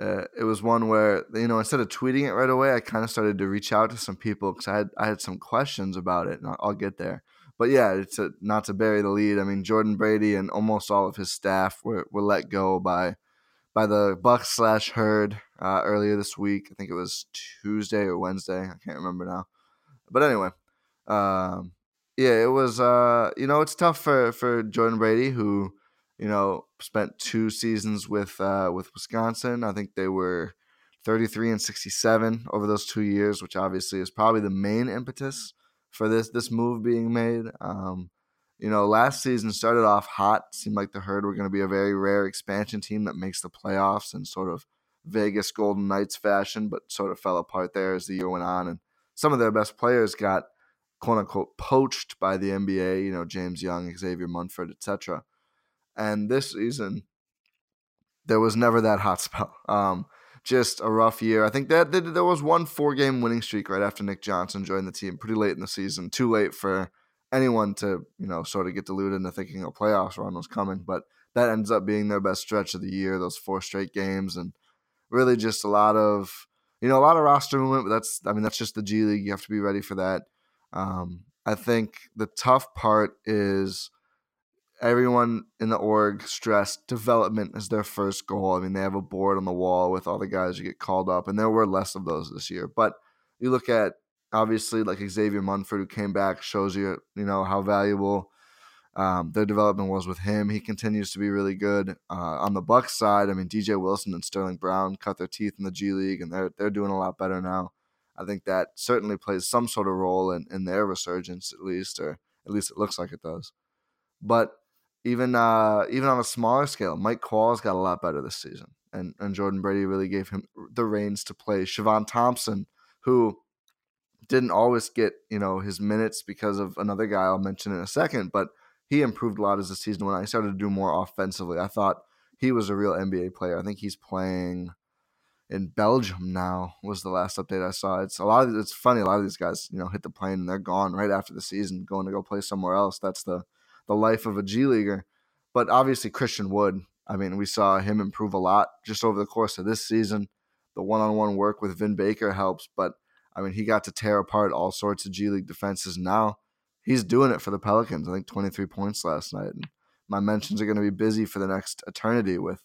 uh, it was one where you know instead of tweeting it right away, I kind of started to reach out to some people because I had I had some questions about it, and I'll, I'll get there. But yeah, it's a, not to bury the lead. I mean, Jordan Brady and almost all of his staff were, were let go by by the Bucks slash Herd uh, earlier this week. I think it was Tuesday or Wednesday. I can't remember now. But anyway, um, yeah, it was. Uh, you know, it's tough for for Jordan Brady, who you know spent two seasons with uh, with Wisconsin. I think they were 33 and 67 over those two years, which obviously is probably the main impetus for this this move being made. Um, you know, last season started off hot. Seemed like the Herd were going to be a very rare expansion team that makes the playoffs and sort of Vegas Golden Knights fashion, but sort of fell apart there as the year went on. And some of their best players got quote unquote poached by the NBA, you know, James Young, Xavier Munford, etc. And this season, there was never that hot spell. Um, just a rough year. I think that, that there was one four game winning streak right after Nick Johnson joined the team, pretty late in the season. Too late for anyone to you know sort of get deluded into thinking a playoffs run was coming. But that ends up being their best stretch of the year, those four straight games, and really just a lot of you know a lot of roster movement. But that's I mean that's just the G League. You have to be ready for that. Um, I think the tough part is everyone in the org stressed development is their first goal. I mean, they have a board on the wall with all the guys who get called up, and there were less of those this year. But you look at obviously like Xavier Munford who came back shows you you know how valuable um, their development was with him. He continues to be really good uh, on the Bucks side. I mean, DJ Wilson and Sterling Brown cut their teeth in the G League, and they're they're doing a lot better now. I think that certainly plays some sort of role in, in their resurgence, at least, or at least it looks like it does. But even uh, even on a smaller scale, Mike Qualls got a lot better this season, and and Jordan Brady really gave him the reins to play. Shevon Thompson, who didn't always get you know his minutes because of another guy I'll mention in a second, but he improved a lot as the season went on. He started to do more offensively. I thought he was a real NBA player. I think he's playing in Belgium now. Was the last update I saw. It's a lot of it's funny. A lot of these guys, you know, hit the plane and they're gone right after the season, going to go play somewhere else. That's the the life of a G leaguer. But obviously Christian Wood. I mean, we saw him improve a lot just over the course of this season. The one on one work with Vin Baker helps, but I mean, he got to tear apart all sorts of G League defenses. Now he's doing it for the Pelicans. I think 23 points last night. And my mentions are going to be busy for the next eternity with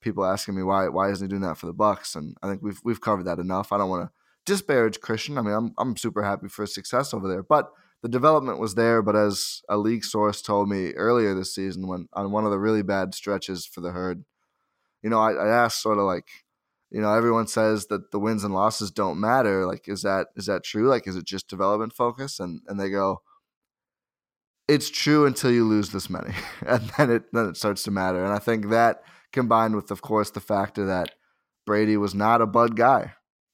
people asking me why why isn't he doing that for the Bucks? And I think we've we've covered that enough. I don't want to disparage Christian. I mean, I'm I'm super happy for his success over there, but the development was there. But as a league source told me earlier this season, when on one of the really bad stretches for the herd, you know, I, I asked sort of like you know everyone says that the wins and losses don't matter like is that is that true like is it just development focus and and they go it's true until you lose this many and then it then it starts to matter and i think that combined with of course the factor that brady was not a bud guy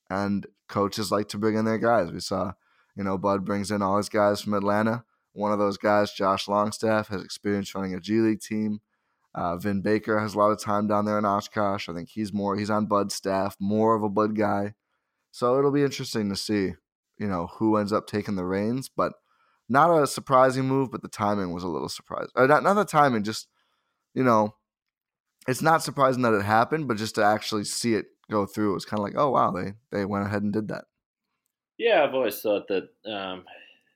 and coaches like to bring in their guys we saw you know bud brings in all his guys from atlanta one of those guys josh longstaff has experience running a g league team uh, Vin Baker has a lot of time down there in Oshkosh. I think he's more he's on Bud's staff, more of a Bud guy. So it'll be interesting to see, you know, who ends up taking the reins. But not a surprising move, but the timing was a little surprising. Not, not the timing, just you know, it's not surprising that it happened, but just to actually see it go through, it was kind of like, oh wow, they they went ahead and did that. Yeah, I've always thought that um,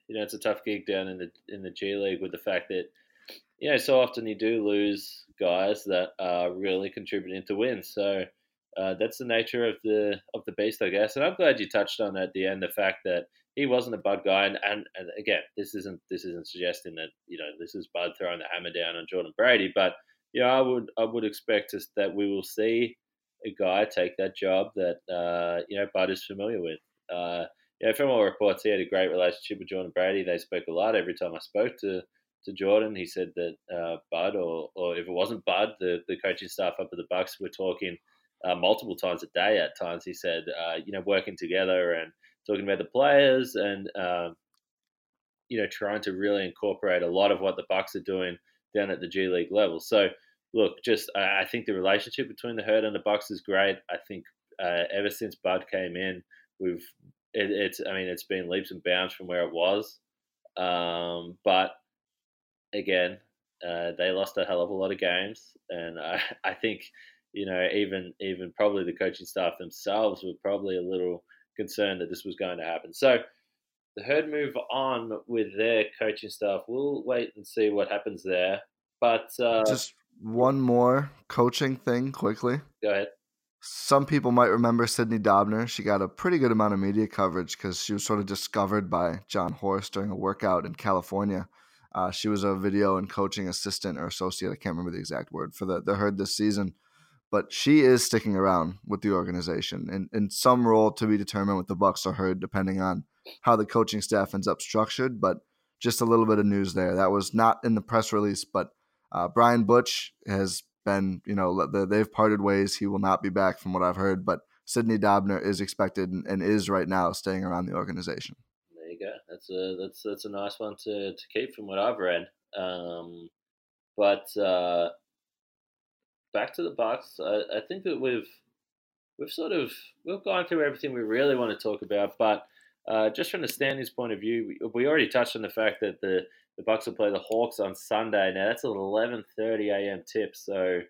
you know it's a tough gig down in the in the G League with the fact that you know, so often you do lose guys that are really contributing to wins. So uh, that's the nature of the of the beast, I guess. And I'm glad you touched on at the end the fact that he wasn't a Bud guy. And, and, and again, this isn't this isn't suggesting that you know this is Bud throwing the hammer down on Jordan Brady, but yeah, I would I would expect us that we will see a guy take that job that uh, you know Bud is familiar with. Uh, from all reports, he had a great relationship with Jordan Brady. They spoke a lot. Every time I spoke to to Jordan, he said that uh, Bud, or or if it wasn't Bud, the the coaching staff up at the Bucks were talking uh, multiple times a day. At times, he said, uh, you know, working together and talking about the players and um, you know trying to really incorporate a lot of what the Bucks are doing down at the G League level. So look, just I think the relationship between the herd and the Bucks is great. I think uh, ever since Bud came in, we've it, it's I mean it's been leaps and bounds from where it was, um, but again uh, they lost a hell of a lot of games, and I I think you know even even probably the coaching staff themselves were probably a little concerned that this was going to happen. So the herd move on with their coaching staff. We'll wait and see what happens there. But uh, just one more coaching thing quickly. Go ahead. Some people might remember Sydney Dobner. She got a pretty good amount of media coverage because she was sort of discovered by Jon Horst during a workout in California. Uh, she was a video and coaching assistant or associate. I can't remember the exact word for the, the herd this season. But she is sticking around with the organization in, in some role to be determined with the Bucks or herd, depending on how the coaching staff ends up structured. But just a little bit of news there. That was not in the press release, but uh, Brian Butch has been, you know, they've parted ways. He will not be back from what I've heard, but Sydney Dobner is expected and is right now staying around the organization. There you go. That's a that's that's a nice one to, to keep from what I've read. Um, but uh, back to the Bucks, I, I think that we've we've sort of we've gone through everything we really want to talk about, but uh, just from the standings point of view, we, we, already touched on the fact that the the Bucks will play the Hawks on Sunday. Now that's an 11:30 a.m. tip, so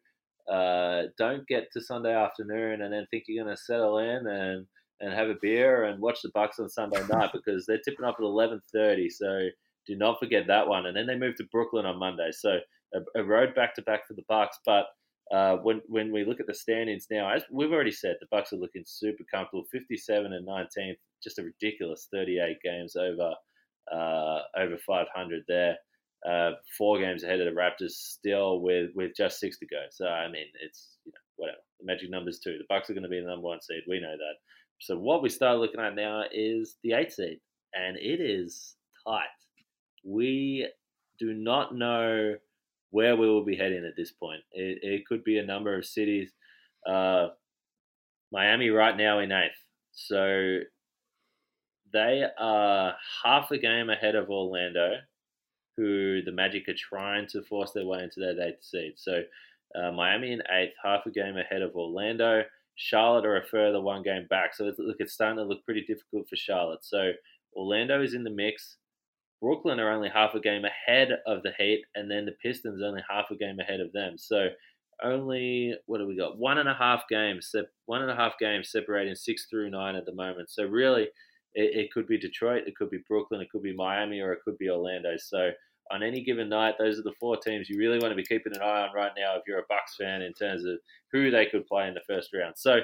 uh, don't get to Sunday afternoon and then think you're going to settle in and and have a beer and watch the Bucks on Sunday night because they're tipping up at 11:30. So do not forget that one. And then they move to Brooklyn on Monday, so a, a road back to back for the Bucks. But uh, when when we look at the standings now, as we've already said, the Bucks are looking super comfortable, 57 and 19th, just a ridiculous 38 games over uh, over 500 there. Uh, four games ahead of the Raptors still with, with just six to go. So I mean, it's you know whatever. The magic numbers too. The Bucks are going to be the number one seed. We know that. So what we start looking at now is the eight seed, and it is tight. We do not know where we will be heading at this point. It, it could be a number of cities. Uh, Miami right now in eighth. So they are half a game ahead of Orlando, who the Magic are trying to force their way into that eighth seed. So uh, Miami in eighth, half a game ahead of Orlando. Charlotte are a further one game back. So it's, look, it's starting to look pretty difficult for Charlotte. So Orlando is in the mix. Brooklyn are only half a game ahead of the Heat, and then the Pistons only half a game ahead of them. So only what do we got? One and a half games, one and a half games separating six through nine at the moment. So really, it, it, could be Detroit, it could be Brooklyn, it could be Miami, or it could be Orlando. So on any given night, those are the four teams you really want to be keeping an eye on right now if you're a Bucks fan in terms of who they could play in the first round. So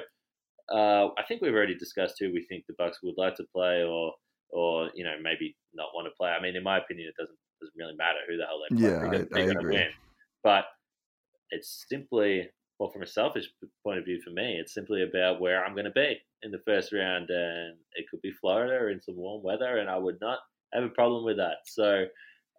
uh, I think we've already discussed who we think the Bucks would like to play, or or you know maybe not want to play. I mean, in my opinion, it doesn't doesn't really matter who the hell they play. Yeah, they're, they're I, agree. Win. But it's simply well, from a selfish point of view for me, it's simply about where I'm going to be in the first round, and it could be Florida in some warm weather, and I would not have a problem with that. So,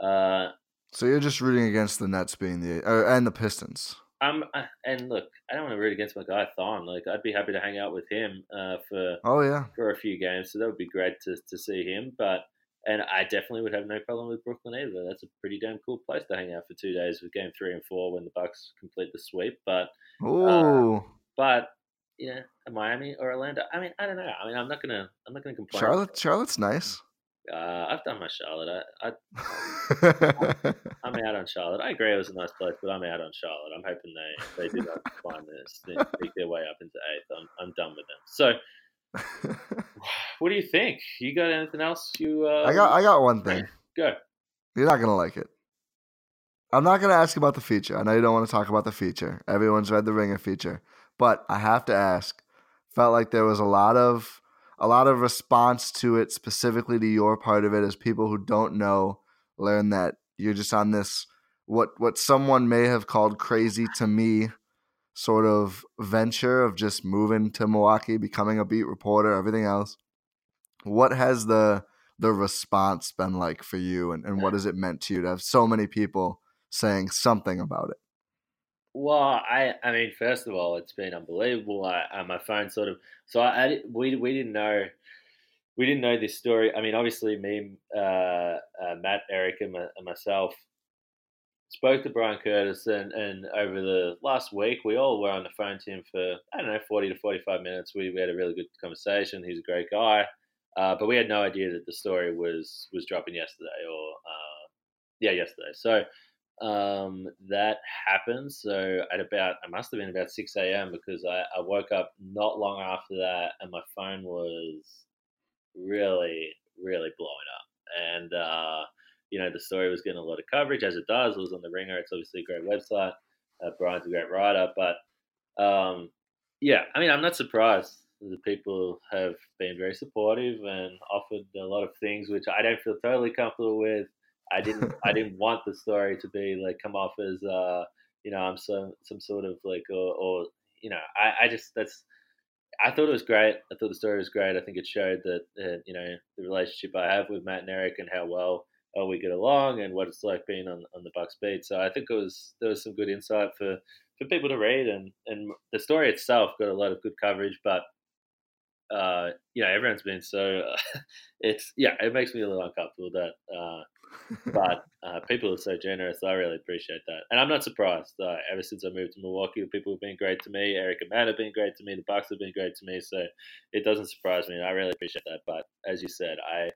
uh, so you're just rooting against the Nets being the uh, and the Pistons. I'm uh, and look, I don't want to root against my guy Thon. Like I'd be happy to hang out with him uh, for oh yeah for a few games, so that would be great to to see him. But and I definitely would have no problem with Brooklyn either. That's a pretty damn cool place to hang out for two days with Game Three and Four when the Bucks complete the sweep. But oh, uh, but yeah, Miami or Orlando. I mean, I don't know. I mean, I'm not gonna I'm not gonna complain. Charlotte, Charlotte's nice. Uh, I've done my Charlotte. I, I I'm out on Charlotte. I agree it was a nice place, but I'm out on Charlotte. I'm hoping they they do not find this, sneak their way up into eighth. I'm I'm done with them. So what do you think? You got anything else? You uh, I got I got one thing. Go. You're not gonna like it. I'm not gonna ask about the feature. I know you don't want to talk about the feature. Everyone's read the Ringer feature, but I have to ask. Felt like there was a lot of a lot of response to it, specifically to your part of it, as people who don't know learn that you're just on this what what someone may have called crazy to me sort of venture of just moving to Milwaukee, becoming a beat reporter, everything else. What has the the response been like for you and, and what has it meant to you to have so many people saying something about it? Well, I, I mean, first of all, it's been unbelievable. I, my phone sort of, so I, I, we, we didn't know, we didn't know this story. I mean, obviously, me, uh, uh, Matt, Eric, and, my, and, myself spoke to Bryan Curtis, and, and over the last week, we all were on the phone to him for I don't know, forty to forty-five minutes. We, we had a really good conversation. He's a great guy. Uh, but we had no idea that the story was was dropping yesterday or uh, yeah yesterday. So um, that happened. So at about I must have been about six a.m. because I, I woke up not long after that and my phone was really really blowing up and uh, you know the story was getting a lot of coverage as it does. It was on the Ringer. It's obviously a great website. Uh, Bryan's a great writer, but um, yeah, I mean I'm not surprised the people have been very supportive and offered a lot of things which I don't feel totally comfortable with. I didn't I didn't want the story to be like come off as uh you know I'm some some sort of like or, or you know I, I just that's I thought it was great. I thought the story was great. I think it showed that uh, you know the relationship I have with Matt and Eric and how well uh, we get along and what it's like being on, on the Bucks beat. So I think it was there was some good insight for, for people to read and and the story itself got a lot of good coverage, but uh, you know, everyone's been so. Uh, it's yeah, it makes me a little uncomfortable that, uh, but uh, people are so generous. I really appreciate that, and I'm not surprised. Ever since I moved to Milwaukee, the people have been great to me. Eric and Matt have been great to me. The Bucks have been great to me. So it doesn't surprise me, and I really appreciate that. But as you said, I.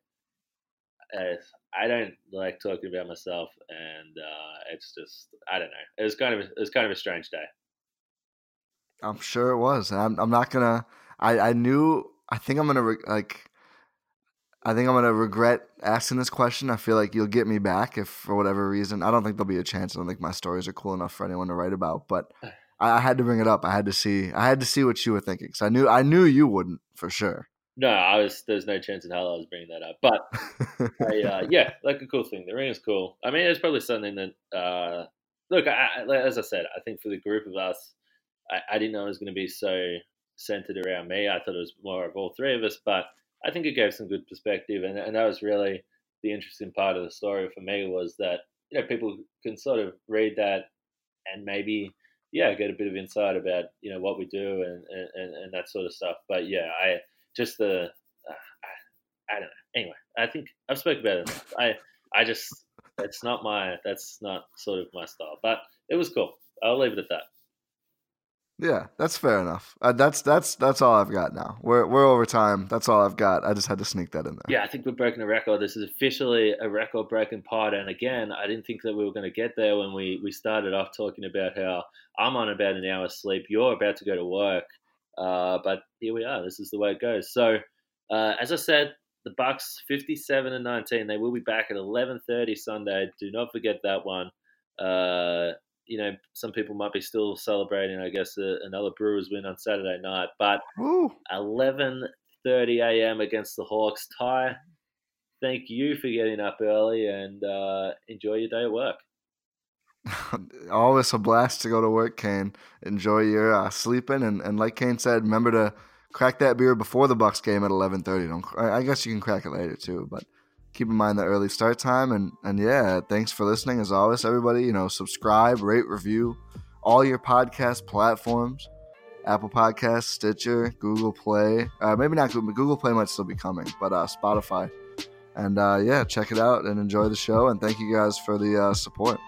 I don't like talking about myself, and uh, it's just I don't know. It was kind of it was kind of a strange day. I'm sure it was. I'm I'm not gonna I I knew. I think I'm gonna like. I think I'm gonna regret asking this question. I feel like you'll get me back if, for whatever reason, I don't think there'll be a chance. I don't think my stories are cool enough for anyone to write about. But I, I had to bring it up. I had to see. I had to see what you were thinking. So I knew. I knew you wouldn't for sure. No, I was. There's no chance in hell I was bringing that up. But I, uh, yeah, like a cool thing. The ring is cool. I mean, it's probably something that. Uh, look, I, as I said, I think for the group of us, I, I didn't know it was going to be so centered around me. I thought it was more of all three of us, but I think it gave some good perspective, and, and that was really the interesting part of the story for me was that you know people can sort of read that and maybe yeah get a bit of insight about you know what we do and and, and that sort of stuff. But yeah, I just the uh, I, I, don't know. Anyway, I think I've spoken about it enough. I I just it's not my that's not sort of my style, but it was cool. I'll leave it at that. Yeah, that's fair enough. Uh, that's that's that's all I've got now. We're we're over time. That's all I've got. I just had to sneak that in there. Yeah, I think we're breaking a record. This is officially a record breaking pod. And again, I didn't think that we were going to get there when we we started off talking about how I'm on about an hour's sleep. You're about to go to work, uh, but here we are. This is the way it goes. So, uh, as I said, the Bucks 57 and 19. They will be back at 11:30 Sunday. Do not forget that one. You know, some people might be still celebrating, I guess, uh, another Brewers win on Saturday night. But 11:30 a.m. against the Hawks. Ti, thank you for getting up early and uh, enjoy your day at work. Always a blast to go to work, Kane. Enjoy your uh, sleeping, and, and like Kane said, remember to crack that beer before the Bucks game at 11:30. Don't I guess you can crack it later too, but keep in mind the early start time. And and yeah, thanks for listening as always, everybody. You know, subscribe, rate, review, all your podcast platforms. Apple Podcasts, Stitcher, Google Play. Uh, maybe not Google. Google Play might still be coming, but uh, Spotify. And uh, yeah, check it out and enjoy the show. And thank you guys for the uh, support.